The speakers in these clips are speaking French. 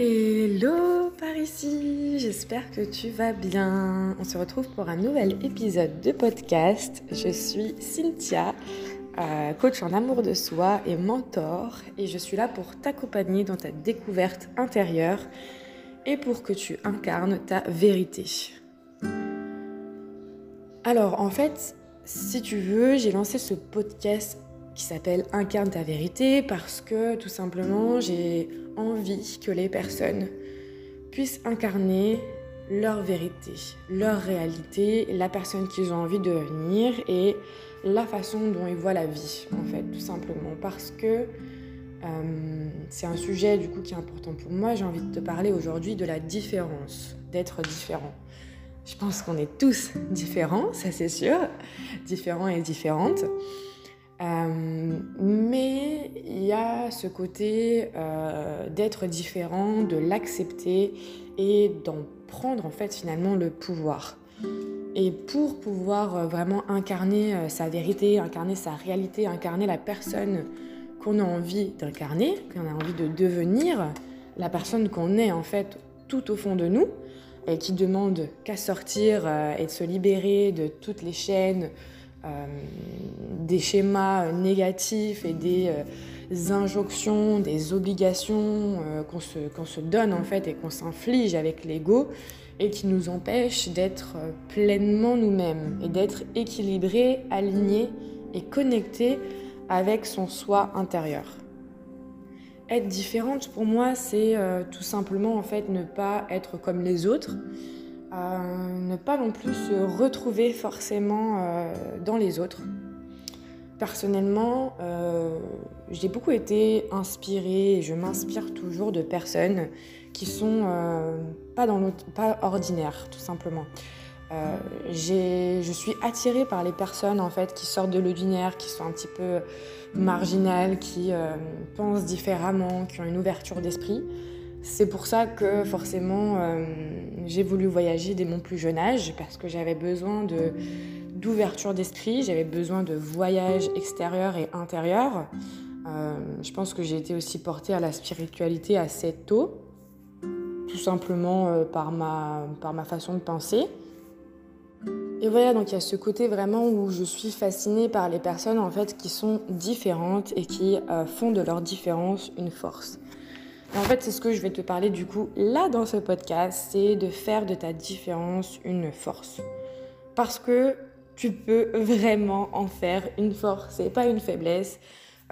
Hello par ici, j'espère que tu vas bien. On se retrouve pour un nouvel épisode de podcast. Je suis Cynthia, euh, coach en amour de soi et mentor, et je suis là pour t'accompagner dans ta découverte intérieure et pour que tu incarnes ta vérité. Alors en fait, si tu veux, j'ai lancé ce podcast qui s'appelle Incarne ta vérité parce que tout simplement j'ai envie que les personnes puissent incarner leur vérité, leur réalité, la personne qu'ils ont envie de devenir et la façon dont ils voient la vie en fait tout simplement parce que euh, c'est un sujet du coup qui est important pour moi. J'ai envie de te parler aujourd'hui de la différence, d'être différent. Je pense qu'on est tous différents, ça c'est sûr, différents et différentes. Euh, mais il y a ce côté euh, d'être différent, de l'accepter et d'en prendre en fait finalement le pouvoir. Et pour pouvoir euh, vraiment incarner sa vérité, incarner sa réalité, incarner la personne qu'on a envie d'incarner, qu'on a envie de devenir, la personne qu'on est en fait tout au fond de nous, et qui demande qu'à sortir et de se libérer de toutes les chaînes, euh, des schémas négatifs et des euh, injonctions, des obligations euh, qu'on se, se, donne en fait et qu'on s'inflige avec l'ego et qui nous empêchent d'être pleinement nous-mêmes et d'être équilibrés, alignés et connectés avec son soi intérieur. Être différente pour moi, c'est tout simplement en fait ne pas être comme les autres, ne pas non plus se retrouver forcément euh, dans les autres. Personnellement, euh, j'ai beaucoup été inspirée et je m'inspire toujours de personnes qui sont euh, pas, dans pas ordinaires, tout simplement. je suis attirée par les personnes en fait qui sortent de l'ordinaire, qui sont un petit peu marginales, qui pensent différemment, qui ont une ouverture d'esprit. C'est pour ça que forcément euh, j'ai voulu voyager dès mon plus jeune âge parce que j'avais besoin d'ouverture d'esprit, j'avais besoin de voyage extérieur et intérieur. Euh, je pense que j'ai été aussi portée à la spiritualité assez tôt, tout simplement euh, par, ma, par ma façon de penser. Et voilà, donc il y a ce côté vraiment où je suis fascinée par les personnes en fait qui sont différentes et qui font de leur différence une force en fait, c'est ce que je vais te parler du coup là dans ce podcast, c'est de faire de ta différence une force. Parce que tu peux vraiment en faire une force et pas une faiblesse.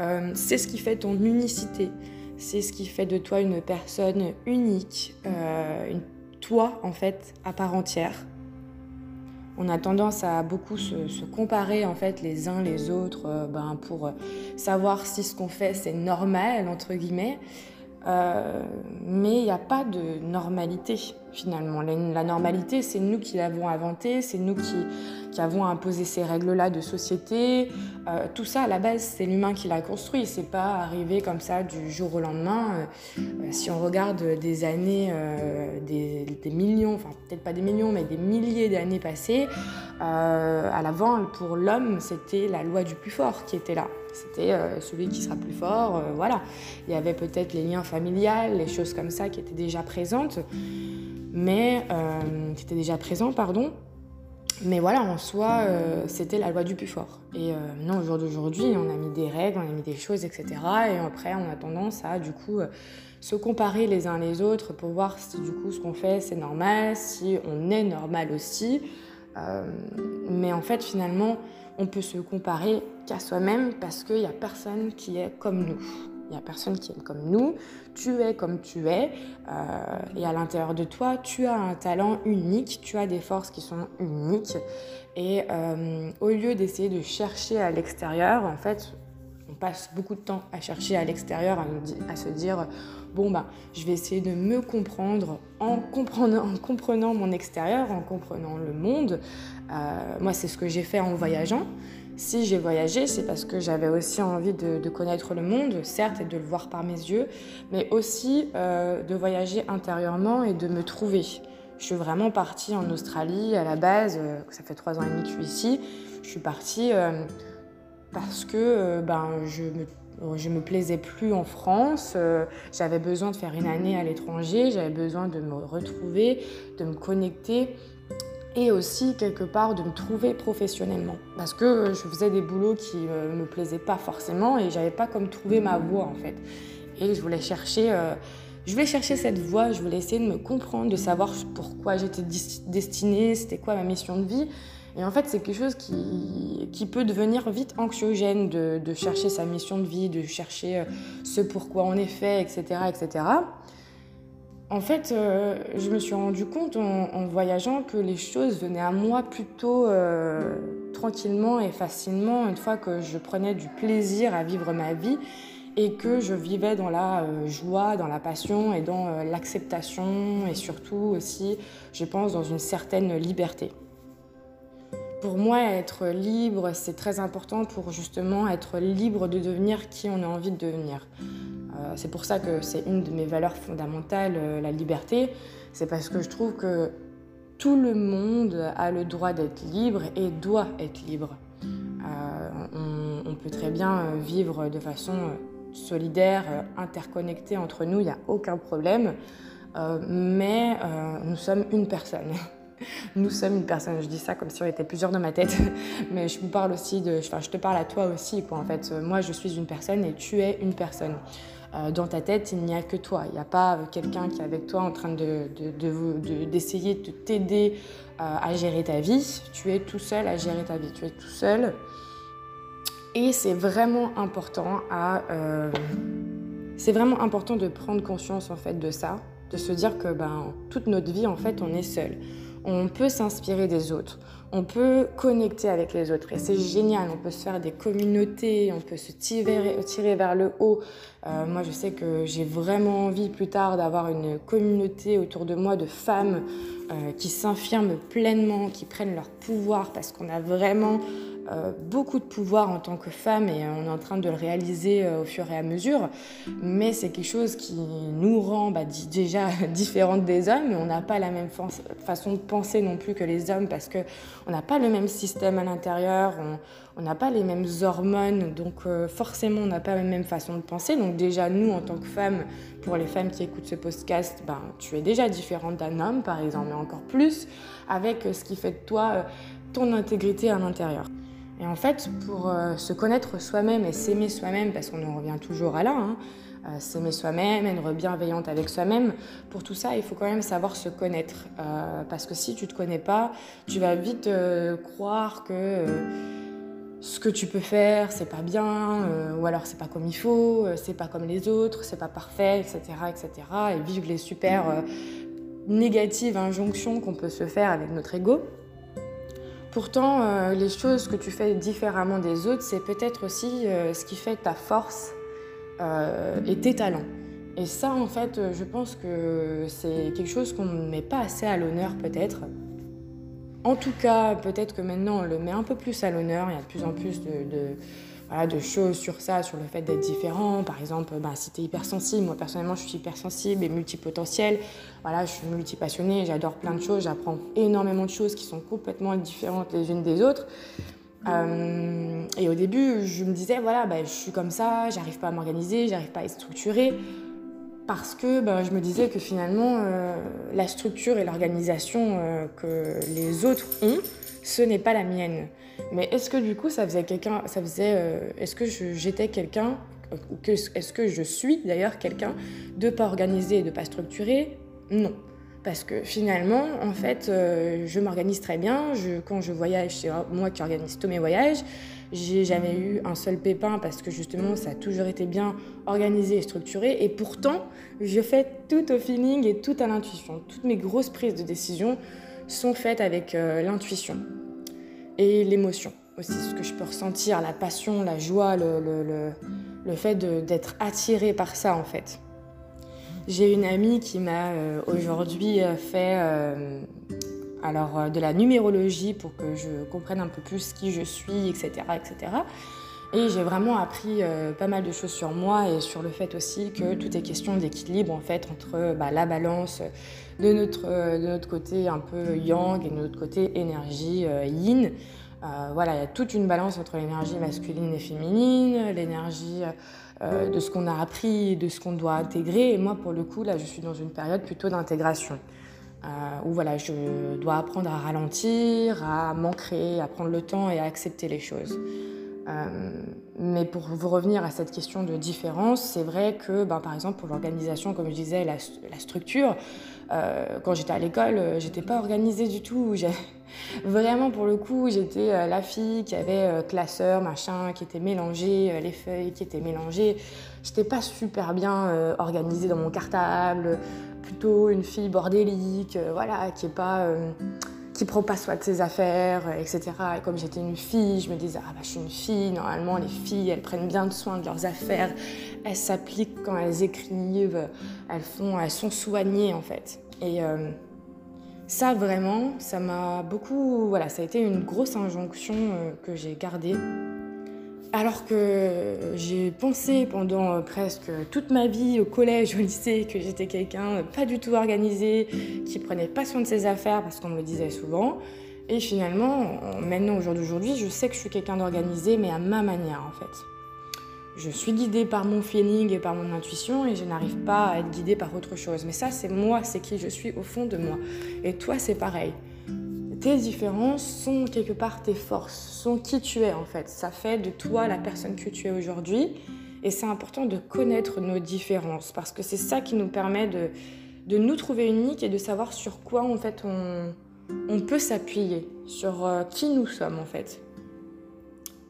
Euh, c'est ce qui fait ton unicité. C'est ce qui fait de toi une personne unique, euh, une, toi en fait à part entière. On a tendance à beaucoup se, comparer en fait les uns les autres euh, ben, pour savoir si ce qu'on fait c'est normal entre guillemets. Euh, mais il n'y a pas de normalité finalement. La, normalité, c'est nous qui l'avons inventée, c'est nous qui, avons imposé ces règles-là de société. Euh, tout ça, à la base, c'est l'humain qui l'a construit. C'est pas arrivé comme ça du jour au lendemain. Euh, si on regarde des années, des, millions, enfin peut-être pas des millions, mais des milliers d'années passées, à l'avant, pour l'homme, c'était la loi du plus fort qui était là. C'était euh, celui qui sera plus fort, euh, voilà. Il y avait peut-être les liens familiales, les choses comme ça qui étaient déjà présentes, mais euh, qui déjà présents, pardon. Mais voilà, en soi, c'était la loi du plus fort. Et non, au jour d'aujourd'hui, on a mis des règles, on a mis des choses, etc. Et après, on a tendance à, du coup, se comparer les uns les autres pour voir si, du coup, ce qu'on fait, c'est normal, si on est normal aussi. Mais en fait, finalement, on peut se comparer qu'à soi-même parce qu'il n'y a personne qui est comme nous. Il n'y a personne qui est comme nous. Tu es comme tu es. Euh, et à l'intérieur de toi, tu as un talent unique. Tu as des forces qui sont uniques. Et euh, au lieu d'essayer de chercher à l'extérieur, en fait, on passe beaucoup de temps à chercher à l'extérieur, à, se dire bon bah je vais essayer de me comprendre en comprenant, en comprenant mon extérieur, en comprenant le monde. Euh, moi, c'est ce que j'ai fait en voyageant. Si j'ai voyagé, c'est parce que j'avais aussi envie de, connaître le monde, certes, et de le voir par mes yeux, mais aussi euh, de voyager intérieurement et de me trouver. Je suis vraiment partie en Australie à la base, euh, ça fait trois ans et demi que je suis ici. Je suis partie parce que ben, je me je me plaisais plus en France, j'avais besoin de faire une année à l'étranger, j'avais besoin de me retrouver, de me connecter et aussi quelque part de me trouver professionnellement parce que je faisais des boulots qui ne me plaisaient pas forcément et j'avais pas comme trouvé ma voie en fait et je voulais chercher je voulais chercher cette voie, je voulais essayer de me comprendre, de savoir pourquoi j'étais destinée, c'était quoi ma mission de vie. Et en fait, c'est quelque chose qui, peut devenir vite anxiogène de, chercher sa mission de vie, de chercher euh, ce pourquoi on est fait, etc. etc. En fait, euh, je me suis rendu compte en, voyageant que les choses venaient à moi plutôt euh, tranquillement et facilement une fois que je prenais du plaisir à vivre ma vie et que je vivais dans la joie, dans la passion et dans l'acceptation et surtout aussi, je pense, dans une certaine liberté. Pour moi, être libre, c'est très important pour justement être libre de devenir qui on a envie de devenir. Euh, c'est pour ça que c'est une de mes valeurs fondamentales, la liberté. C'est parce que je trouve que tout le monde a le droit d'être libre et doit être libre. on, peut très bien vivre de façon solidaire, euh, interconnecté entre nous, il n'y a aucun problème. Euh, mais euh, nous sommes une personne. nous sommes une personne. Je dis ça comme si on était plusieurs dans ma tête, mais je vous parle aussi de, enfin, je te parle à toi aussi, quoi. En fait, moi, je suis une personne et tu es une personne. dans ta tête, il n'y a que toi. Il n'y a pas quelqu'un qui est avec toi en train de, d'essayer de, de, t'aider à gérer ta vie. Tu es tout seul à gérer ta vie. Tu es tout seul et c'est vraiment important à, euh, c'est vraiment important de prendre conscience en fait de ça, de se dire que ben toute notre vie en fait on est seul. On peut s'inspirer des autres, on peut connecter avec les autres et c'est génial. On peut se faire des communautés, on peut se tirer, vers le haut. Euh, moi, je sais que j'ai vraiment envie plus tard d'avoir une communauté autour de moi de femmes euh, qui s'infirment pleinement, qui prennent leur pouvoir parce qu'on a vraiment beaucoup de pouvoir en tant que femme et on est en train de le réaliser euh, au fur et à mesure. Mais c'est quelque chose qui nous rend bah, déjà différentes des hommes. On n'a pas la même façon de penser non plus que les hommes parce qu'on n'a pas le même système à l'intérieur, on n'a pas les mêmes hormones, donc euh, forcément on n'a pas la même façon de penser. Donc déjà nous en tant que femmes, pour les femmes qui écoutent ce podcast, ben, tu es déjà différente d'un homme par exemple, mais encore plus avec ce qui fait de toi ton intégrité à l'intérieur. Et en fait, pour euh, se connaître soi-même et s'aimer soi-même, parce qu'on en revient toujours à là, hein, euh, s'aimer soi-même, être bienveillante avec soi-même, pour tout ça, il faut quand même savoir se connaître. Euh, parce que si tu ne te connais pas, tu vas vite croire que ce que tu peux faire, c'est pas bien, ou alors c'est pas comme il faut, c'est pas comme les autres, c'est pas parfait, etc., etc. Et vivre les super négatives injonctions qu'on peut se faire avec notre ego. Pourtant, euh, les choses que tu fais différemment des autres, c'est peut-être aussi euh, ce qui fait ta force euh, et tes talents. Et ça, en fait, je pense que c'est quelque chose qu'on ne met pas assez à l'honneur, peut-être. En tout cas, peut-être que maintenant, on le met un peu plus à l'honneur. Il y a de plus en plus de de choses sur ça, sur le fait d'être différent. Par exemple, bah, si tu es hypersensible, moi personnellement je suis hypersensible et multipotentielle. Voilà, je suis multipassionnée, j'adore plein de choses, j'apprends énormément de choses qui sont complètement différentes les unes des autres. Euh, et au début, je me disais, voilà, bah, je suis comme ça, j'arrive pas à m'organiser, j'arrive pas à être structurée. Parce que bah, je me disais que finalement, euh, la structure et l'organisation euh, que les autres ont, ce n'est pas la mienne. Mais est-ce que du coup, ça faisait quelqu'un, ça faisait, euh, est-ce que j'étais quelqu'un, est-ce que je suis d'ailleurs quelqu'un de pas organisé et de pas structuré? Non. Parce que finalement, en fait, je m'organise très bien. Je, quand je voyage, c'est moi qui organise tous mes voyages. J'ai jamais eu un seul pépin parce que justement, ça a toujours été bien organisé et structuré. Et pourtant, je fais tout au feeling et tout à l'intuition. Toutes mes grosses prises de décision sont faites avec euh, l'intuition et l'émotion aussi, ce que je peux ressentir, la passion, la joie, le, le, le, fait d'être attiré par ça en fait. J'ai une amie qui m'a euh, aujourd'hui euh, fait alors, de la numérologie pour que je comprenne un peu plus qui je suis, etc. etc. Et j'ai vraiment appris pas mal de choses sur moi et sur le fait aussi que tout est question d'équilibre en fait entre bah, la balance, de notre, euh, de notre côté un peu yang et de notre côté énergie euh, yin. voilà, il y a toute une balance entre l'énergie masculine et féminine, l'énergie de ce qu'on a appris, de ce qu'on doit intégrer. Et moi, pour le coup, là, je suis dans une période plutôt d'intégration. Où voilà, je dois apprendre à ralentir, à m'ancrer, à prendre le temps et à accepter les choses. Euh, mais pour vous revenir à cette question de différence, c'est vrai que, ben, par exemple, pour l'organisation, comme je disais, la, structure, euh, quand j'étais à l'école, euh, j'étais pas organisée du tout. Vraiment, pour le coup, j'étais la fille qui avait classeur, machin, qui était mélangé, les feuilles qui étaient mélangées. J'étais pas super bien organisée dans mon cartable, plutôt une fille bordélique, voilà, qui est pas qui prend pas soin de ses affaires, euh, etc. Et comme j'étais une fille, je me disais, ah bah je suis une fille, normalement les filles, elles prennent bien soin de leurs affaires, elles s'appliquent quand elles écrivent, elles, font, elles sont soignées en fait. Et euh, ça vraiment, ça m'a beaucoup, voilà, ça a été une grosse injonction euh, que j'ai gardée alors que j'ai pensé pendant euh, presque toute ma vie au collège, au lycée, que j'étais quelqu'un pas du tout organisé, qui prenait pas soin de ses affaires parce qu'on me le disait souvent. Et finalement, maintenant, au jour d'aujourd'hui, je sais que je suis quelqu'un d'organisé, mais à ma manière en fait. Je suis guidée par mon feeling et par mon intuition et je n'arrive pas à être guidée par autre chose. Mais ça, c'est moi, c'est qui je suis au fond de moi. Et toi, c'est pareil tes différences sont quelque part tes forces, sont qui tu es en fait. Ça fait de toi la personne que tu es aujourd'hui. Et c'est important de connaître nos différences parce que c'est ça qui nous permet de, de, nous trouver uniques et de savoir sur quoi en fait on, on peut s'appuyer, sur euh, qui nous sommes en fait.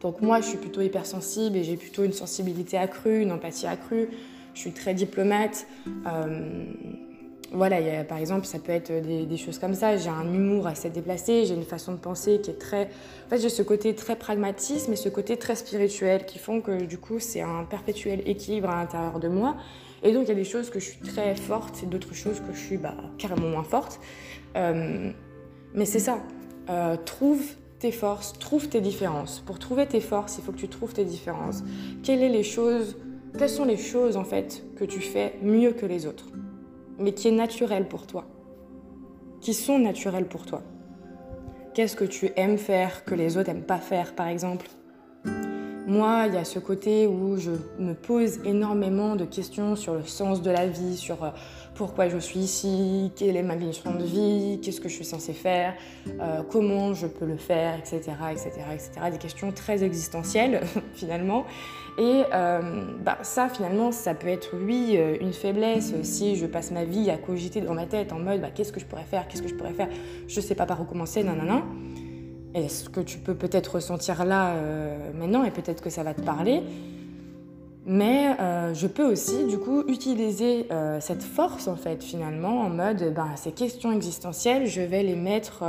Donc moi je suis plutôt hypersensible et j'ai plutôt une sensibilité accrue, une empathie accrue. Je suis très diplomate. Euh, voilà, par exemple, ça peut être des, choses comme ça. J'ai un humour assez déplacé, j'ai une façon de penser qui est très. En fait, j'ai ce côté très pragmatisme et ce côté très spirituel qui font que du coup, c'est un perpétuel équilibre à l'intérieur de moi. Et donc, il y a des choses que je suis très forte et d'autres choses que je suis bah, carrément moins forte. Euh, mais c'est ça. Euh, trouve tes forces, trouve tes différences. Pour trouver tes forces, il faut que tu trouves tes différences. Quelles, quelles sont les choses en fait que tu fais mieux que les autres? Mais qui est naturel pour toi, qui sont naturels pour toi. Qu'est-ce que tu aimes faire que les autres n'aiment pas faire, par exemple? Moi, il y a ce côté où je me pose énormément de questions sur le sens de la vie, sur euh, pourquoi je suis ici, quelle est ma mission de vie, qu'est-ce que je suis censée faire, euh, comment je peux le faire, etc., etc., etc. Des questions très existentielles, finalement. Et euh, bah, ça, finalement, ça peut être, oui, une faiblesse si je passe ma vie à cogiter dans ma tête en mode bah, qu'est-ce que je pourrais faire, qu'est-ce que je pourrais faire, je sais pas par où commencer, nanana. Et ce que tu peux peut-être ressentir là euh, maintenant, et peut-être que ça va te parler. Mais je peux aussi, du coup, utiliser cette force, en fait, finalement, en mode bah, ces questions existentielles, je vais les mettre,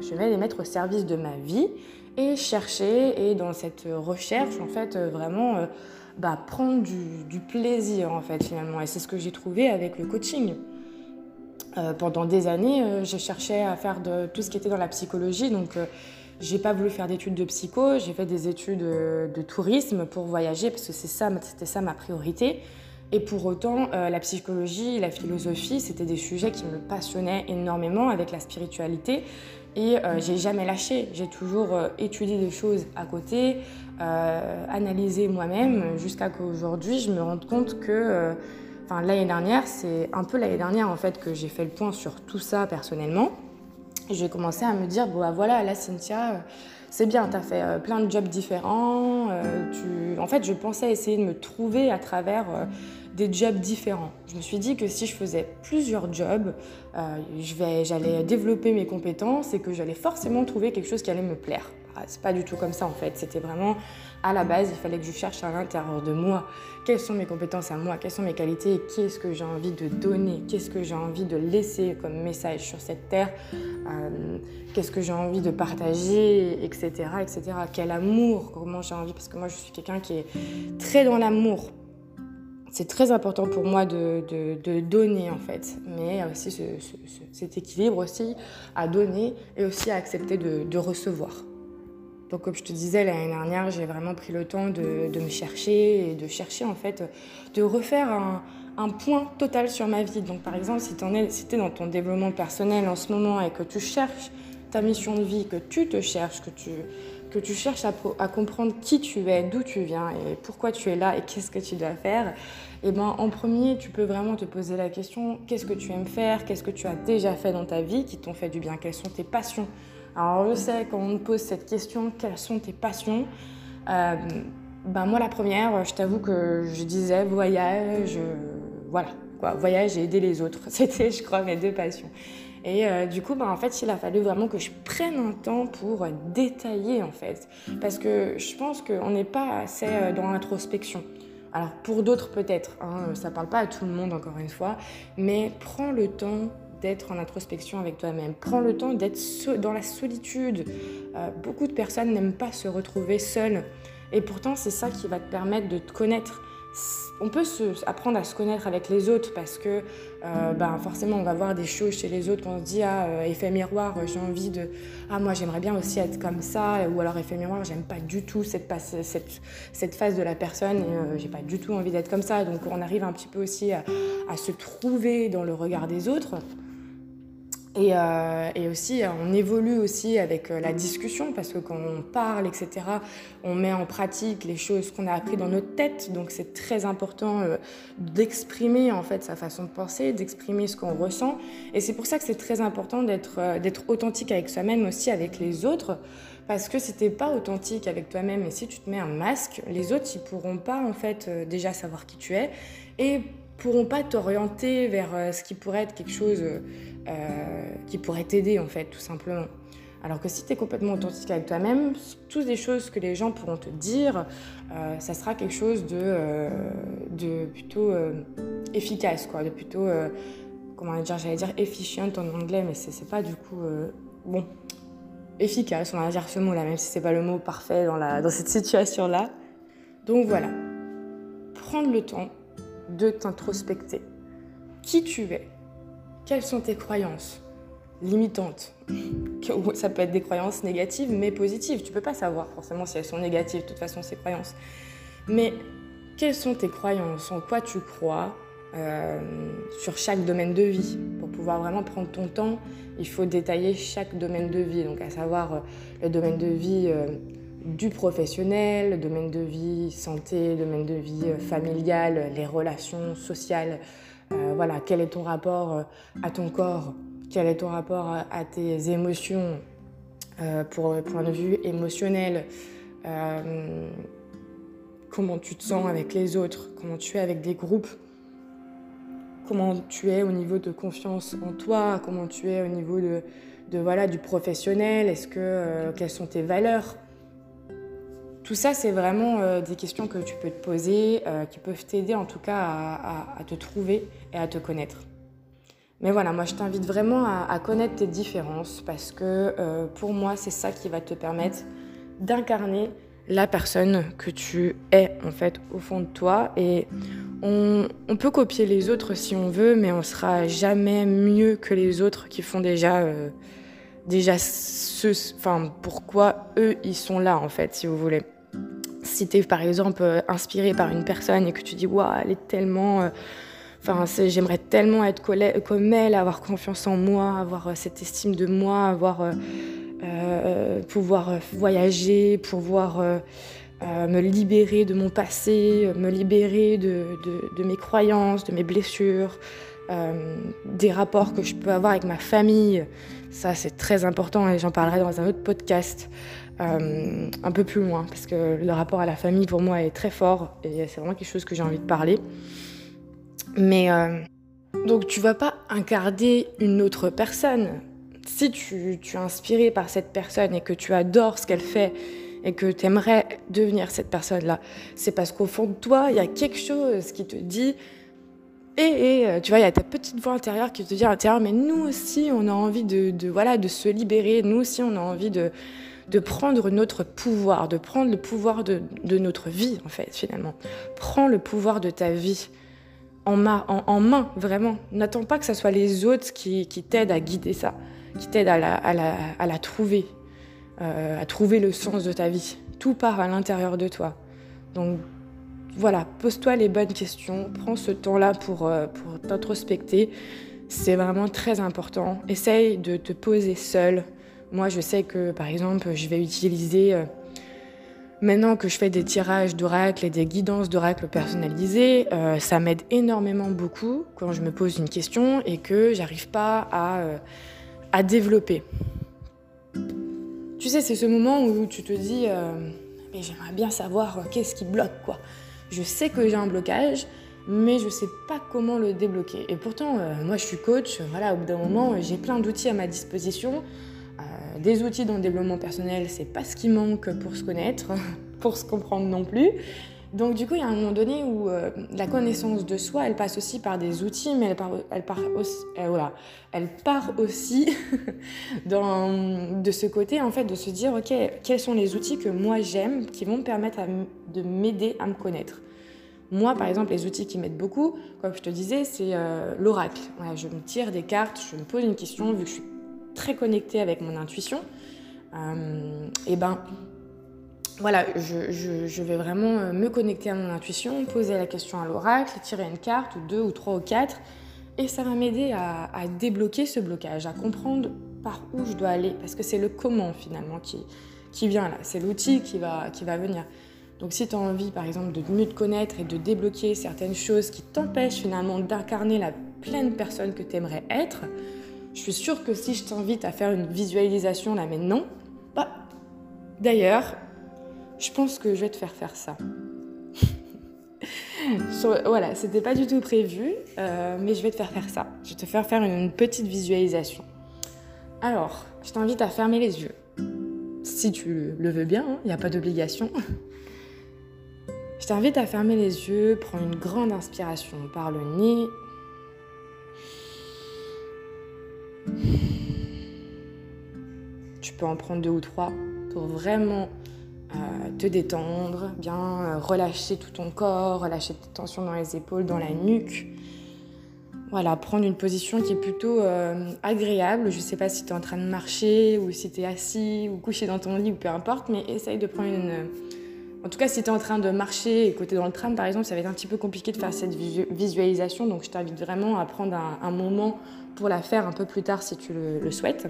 je vais les mettre au service de ma vie et chercher et dans cette recherche en fait euh, vraiment euh, bah, prendre du, plaisir en fait finalement et c'est ce que j'ai trouvé avec le coaching. Euh, pendant des années, j'ai cherché à faire de tout ce qui était dans la psychologie donc j'ai pas voulu faire d'études de psycho, j'ai fait des études de tourisme pour voyager parce que c'est ça, c'était ça ma priorité. Et pour autant, la psychologie, la philosophie, c'était des sujets qui me passionnaient énormément avec la spiritualité. Et euh, j'ai jamais lâché, j'ai toujours euh, étudié des choses à côté, euh, analysé moi-même, jusqu'à qu'aujourd'hui je me rende compte que, enfin l'année dernière, c'est un peu l'année dernière en fait que j'ai fait le point sur tout ça personnellement. J'ai commencé à me dire, bah voilà, là Cynthia, c'est bien, tu as fait plein de jobs différents. tu... En fait, je pensais essayer de me trouver à travers des jobs différents. Je me suis dit que si je faisais plusieurs jobs, euh, j'allais développer mes compétences et que j'allais forcément trouver quelque chose qui allait me plaire. Ah, c'est pas du tout comme ça en fait. C'était vraiment à la base, il fallait que je cherche à l'intérieur de moi. Quelles sont mes compétences à moi, quelles sont mes qualités, qu'est-ce que j'ai envie de donner, qu'est-ce que j'ai envie de laisser comme message sur cette terre, euh, qu'est-ce que j'ai envie de partager, etc., etc. Quel amour, comment j'ai envie, parce que moi je suis quelqu'un qui est très dans l'amour, c'est très important pour moi de, donner en fait, mais aussi cet équilibre aussi à donner et aussi à accepter de, recevoir. Donc comme je te disais l'année dernière, j'ai vraiment pris le temps de, me chercher et de chercher en fait, de refaire un, point total sur ma vie. Donc par exemple, si tu es, dans ton développement personnel en ce moment et que tu cherches ta mission de vie, que tu te cherches, que tu, que tu cherches à, comprendre qui tu es, d'où tu viens et pourquoi tu es là et qu'est-ce que tu dois faire, et eh ben en premier, tu peux vraiment te poser la question qu'est-ce que tu aimes faire, qu'est-ce que tu as déjà fait dans ta vie qui t'ont fait du bien, quelles sont tes passions? Alors je sais quand on me pose cette question, quelles sont tes passions euh, ben moi la première, je t'avoue que je disais voyage, voilà quoi, voyage et aider les autres. C'était, je crois, mes deux passions. Et euh, du coup, bah, en fait, il a fallu vraiment que je prenne un temps pour détailler, en fait. Parce que je pense qu'on n'est pas assez euh, dans l'introspection. Alors, pour d'autres, peut-être. Hein, ça ne parle pas à tout le monde, encore une fois. Mais prends le temps d'être en introspection avec toi-même. Prends le temps d'être dans la solitude. Euh, beaucoup de personnes n'aiment pas se retrouver seules. Et pourtant, c'est ça qui va te permettre de te connaître on peut apprendre à se connaître avec les autres parce que euh, ben, forcément on va voir des choses chez les autres qu'on se dit ah euh, effet miroir j'ai envie de ah moi j'aimerais bien aussi être comme ça ou alors effet miroir j'aime pas du tout cette, cette, phase de la personne et euh, j'ai pas du tout envie d'être comme ça donc on arrive un petit peu aussi à se trouver dans le regard des autres euh, et, aussi, on évolue aussi avec euh, la discussion parce que quand on parle, etc., on met en pratique les choses qu'on a appris dans notre tête. Donc, c'est très important euh, d'exprimer en fait sa façon de penser, d'exprimer ce qu'on ressent. Et c'est pour ça que c'est très important d'être d'être authentique avec soi-même aussi avec les autres. Parce que si t'es pas authentique avec toi-même et si tu te mets un masque, les autres ils pourront pas en fait déjà savoir qui tu es et pourront pas t'orienter vers ce qui pourrait être quelque chose euh, qui pourrait t'aider en fait, tout simplement. Alors que si tu es complètement authentique avec toi-même, toutes les choses que les gens pourront te dire, euh, ça sera quelque chose de, euh, de plutôt efficace, quoi, de plutôt, comment dire, j'allais dire efficient en anglais, mais c'est pas du coup, bon, efficace, on va dire ce mot-là, même si c'est pas le mot parfait dans, la, dans cette situation-là. Donc voilà, prendre le temps de t'introspecter. Qui tu es? Quelles sont tes croyances limitantes? Ça peut être des croyances négatives, mais positives. Tu peux pas savoir forcément si elles sont négatives, de toute façon, ces croyances. Mais quelles sont tes croyances? En quoi tu crois euh, sur chaque domaine de vie? Pour pouvoir vraiment prendre ton temps, il faut détailler chaque domaine de vie. Donc, à savoir euh, le domaine de vie. Euh, du professionnel, domaine de vie santé, domaine de vie familial, les relations sociales, euh, voilà, quel est ton rapport euh, à ton corps, quel est ton rapport à, tes émotions euh, pour le point de vue émotionnel, comment tu te sens avec les autres, comment tu es avec des groupes, comment tu es au niveau de confiance en toi, comment tu es au niveau de, voilà du professionnel, est-ce que quelles sont tes valeurs? Tout ça, c'est vraiment euh, des questions que tu peux te poser, euh, qui peuvent t'aider en tout cas à, te trouver et à te connaître. Mais voilà, moi je t'invite vraiment à, connaître tes différences parce que euh, pour moi, c'est ça qui va te permettre d'incarner la personne que tu es en fait au fond de toi. Et on, peut copier les autres si on veut, mais on sera jamais mieux que les autres qui font déjà déjà enfin pourquoi eux ils sont là en fait, si vous voulez si tu es par exemple euh, inspiré par une personne et que tu dis waouh, elle est tellement. Euh, j'aimerais tellement être comme elle, avoir confiance en moi, avoir euh, cette estime de moi, avoir pouvoir voyager, pouvoir me libérer de mon passé, me libérer de mes croyances, de mes blessures, des rapports que je peux avoir avec ma famille. Ça, c'est très important et j'en parlerai dans un autre podcast. Euh, un peu plus loin, parce que le rapport à la famille pour moi est très fort et c'est vraiment quelque chose que j'ai envie de parler. Mais euh, donc tu vas pas incarner une autre personne. Si tu, tu, es inspiré par cette personne et que tu adores ce qu'elle fait et que tu aimerais devenir cette personne-là, c'est parce qu'au fond de toi, il y a quelque chose qui te dit et, euh, tu vois, il y a ta petite voix intérieure qui te dit à l'intérieur, mais nous aussi, on a envie de, de, voilà, de se libérer, nous aussi, on a envie de, de prendre notre pouvoir, de prendre le pouvoir de, notre vie, en fait, finalement. Prends le pouvoir de ta vie en, main, vraiment. N'attends pas que ce soit les autres qui, t'aident à guider ça, qui t'aident à la, trouver, euh, à trouver le sens de ta vie. Tout part à l'intérieur de toi. Donc, voilà, pose-toi les bonnes questions, prends ce temps-là pour, euh, pour t'introspecter. C'est vraiment très important. Essaye de te poser seul Moi, je sais que, par exemple, je vais utiliser, euh, maintenant que je fais des tirages d'oracle et des guidances d'oracle personnalisées, euh, ça m'aide énormément beaucoup quand je me pose une question et que j'arrive pas à, à, développer. Tu sais, c'est ce moment où tu te dis, mais j'aimerais bien savoir qu'est-ce qui bloque, quoi? Je sais que j'ai un blocage, mais je sais pas comment le débloquer. Et pourtant, moi, je suis coach, voilà, au bout d'un moment, j'ai plein d'outils à ma disposition des outils dans le développement personnel, c'est pas ce qui manque pour se connaître, pour se comprendre non plus. Donc du coup, il y a un moment donné où euh, la connaissance de soi, elle passe aussi par des outils, mais elle part, elle part aussi, euh, voilà, elle part aussi dans, de ce côté en fait de se dire ok, quels sont les outils que moi j'aime qui vont me permettre de m'aider à me connaître. Moi, par exemple, les outils qui m'aident beaucoup, comme je te disais, c'est euh, l'oracle. je me tire des cartes, je me pose une question, vu que je suis très connectée avec mon intuition, et ben voilà, je, vais vraiment euh, me connecter à mon intuition, poser la question à l'oracle, tirer une carte, ou deux, ou trois, ou quatre, et ça va m'aider à, débloquer ce blocage, à comprendre par où je dois aller, parce que c'est le comment finalement qui, vient là, c'est l'outil qui va, qui va venir. Donc si tu as envie par exemple de mieux te connaître et de débloquer certaines choses qui t'empêchent finalement d'incarner la pleine personne que tu aimerais être, je suis sûre que si je t'invite à faire une visualisation là maintenant, bah, d'ailleurs, je pense que je vais te faire faire ça. voilà, c'était pas du tout prévu, euh, mais je vais te faire faire ça. Je vais te faire faire une petite visualisation. Alors, je t'invite à fermer les yeux. Si tu le veux bien, il hein, n'y a pas d'obligation. Je t'invite à fermer les yeux, prends une grande inspiration par le nez Tu peux en prendre deux ou trois pour vraiment te détendre, bien euh, relâcher tout ton corps, relâcher tes tensions dans les épaules, dans la nuque. Voilà, prendre une position qui est plutôt euh, agréable. Je ne sais pas si tu es en train de marcher ou si tu es assis ou couché dans ton lit ou peu importe, mais essaye de prendre une. En tout cas, si tu es en train de marcher et côté dans le tram, par exemple, ça va être un petit peu compliqué de faire cette visualisation. Donc, je t'invite vraiment à prendre un, moment pour la faire un peu plus tard si tu le souhaites.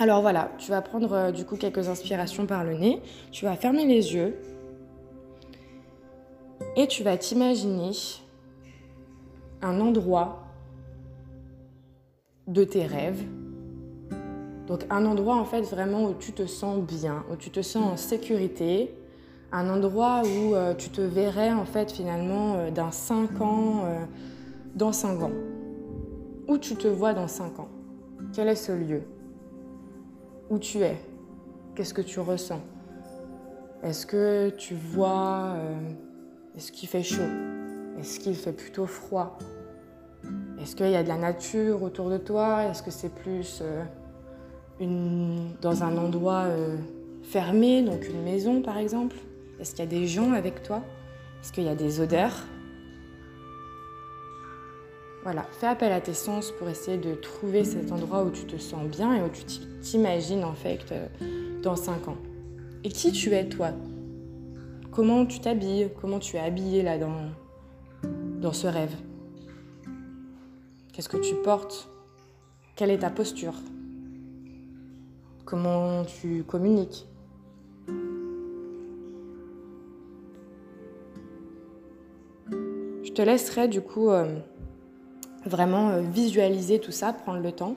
Alors voilà, tu vas prendre euh, du coup quelques inspirations par le nez, tu vas fermer les yeux. Et tu vas t'imaginer un endroit de tes rêves. Donc un endroit en fait vraiment où tu te sens bien, où tu te sens en sécurité, un endroit où euh, tu te verrais en fait finalement euh, dans 5 ans, dans 5 ans. Où tu te vois dans 5 ans. Quel est ce lieu? Où tu es. Qu'est-ce que tu ressens? Est-ce que tu vois euh, Est-ce qu'il fait chaud? Est-ce qu'il fait plutôt froid? Est-ce qu'il y a de la nature autour de toi? Est-ce que c'est plus euh, dans un endroit euh, fermé, donc une maison par exemple? Est-ce qu'il y a des gens avec toi? Est-ce qu'il y a des odeurs? Voilà, fais appel à tes sens pour essayer de trouver cet endroit où tu te sens bien et où tu t'imagines en fait euh, dans 5 ans. Et qui tu es toi? Comment tu t'habilles? Comment tu es habillé là dans, dans ce rêve? Qu'est-ce que tu portes? Quelle est ta posture? Comment tu communiques? Je te laisserai du coup euh, vraiment euh, visualiser tout ça, prendre le temps.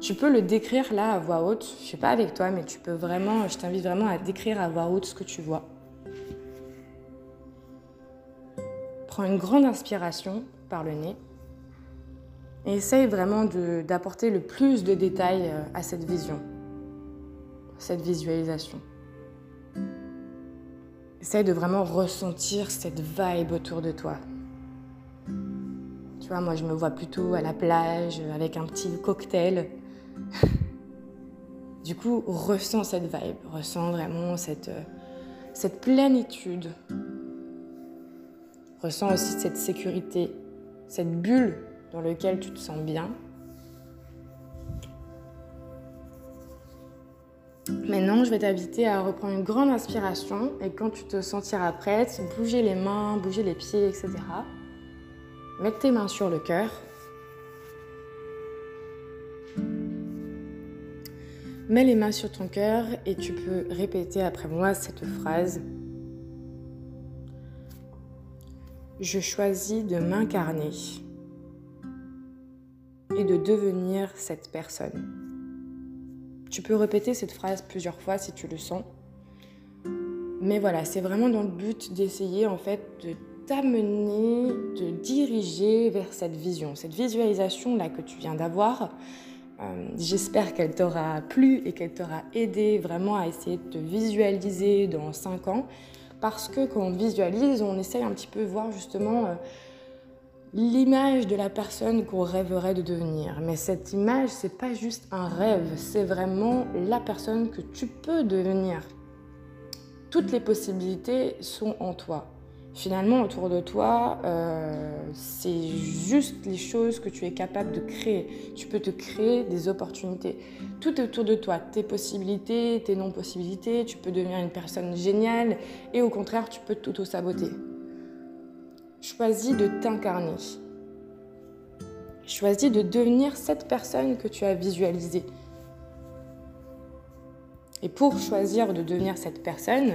Tu peux le décrire là à voix haute, je sais pas avec toi, mais tu peux vraiment, je t'invite vraiment à décrire à voix haute ce que tu vois. Prends une grande inspiration par le nez et essaye vraiment d'apporter le plus de détails euh, à cette vision, cette visualisation. Essaye de vraiment ressentir cette vibe autour de toi, tu vois, moi, je me vois plutôt à la plage avec un petit cocktail. du coup, ressens cette vibe, ressens vraiment cette, cette plénitude. Ressens aussi cette sécurité, cette bulle dans laquelle tu te sens bien. Maintenant, je vais t'inviter à reprendre une grande inspiration et quand tu te sentiras prête, bouger les mains, bouger les pieds, etc. Mets tes mains sur le cœur. Mets les mains sur ton cœur et tu peux répéter après moi cette phrase. Je choisis de m'incarner et de devenir cette personne. Tu peux répéter cette phrase plusieurs fois si tu le sens. Mais voilà, c'est vraiment dans le but d'essayer en fait de t'amener, de diriger vers cette vision, cette visualisation là que tu viens d'avoir. Euh, j'espère qu'elle t'aura plu et qu'elle t'aura aidé vraiment à essayer de te visualiser dans 5 ans. Parce que quand on visualise, on essaye un petit peu voir justement euh, l'image de la personne qu'on rêverait de devenir. Mais cette image, c'est pas juste un rêve, c'est vraiment la personne que tu peux devenir. Toutes les possibilités sont en toi. Finalement, autour de toi, euh, c'est juste les choses que tu es capable de créer. Tu peux te créer des opportunités. Tout est autour de toi, tes possibilités, tes non-possibilités. Tu peux devenir une personne géniale et au contraire, tu peux t'auto-saboter. Choisis de t'incarner. Choisis de devenir cette personne que tu as visualisée. Et pour choisir de devenir cette personne,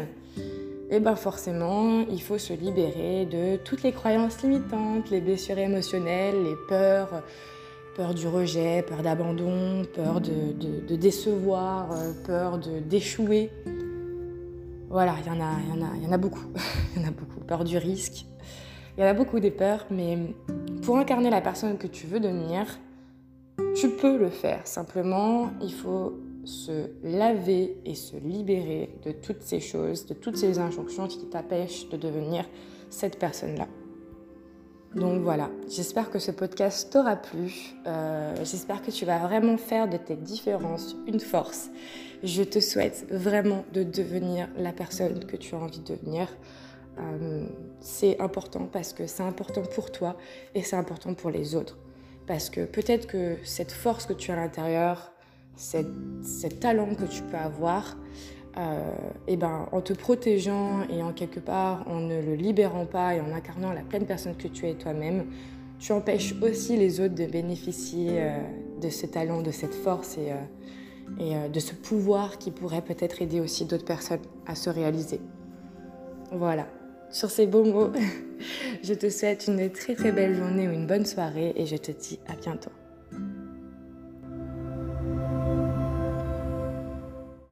eh bien forcément, il faut se libérer de toutes les croyances limitantes, les blessures émotionnelles, les peurs, peur du rejet, peur d'abandon, peur de, décevoir, euh, peur d'échouer. Voilà, il y, en a, y, en a, y en a beaucoup. Il y en a beaucoup. Peur du risque, il y en a beaucoup des peurs, mais pour incarner la personne que tu veux devenir, tu peux le faire. Simplement, il faut se laver et se libérer de toutes ces choses, de toutes ces injonctions qui t'empêchent de devenir cette personne-là. Donc voilà, j'espère que ce podcast t'aura plu. Euh, j'espère que tu vas vraiment faire de tes différences une force. Je te souhaite vraiment de devenir la personne que tu as envie de devenir. Euh, c'est important parce que c'est important pour toi et c'est important pour les autres. Parce que peut-être que cette force que tu as à l'intérieur, cette, talent que tu peux avoir, et euh, eh ben, en te protégeant et en quelque part en ne le libérant pas et en incarnant la pleine personne que tu es toi-même, tu empêches aussi les autres de bénéficier euh, de ce talent, de cette force et, et de ce pouvoir qui pourrait peut-être aider aussi d'autres personnes à se réaliser. Voilà. Sur ces beaux mots, je te souhaite une très très belle journée ou une bonne soirée et je te dis à bientôt.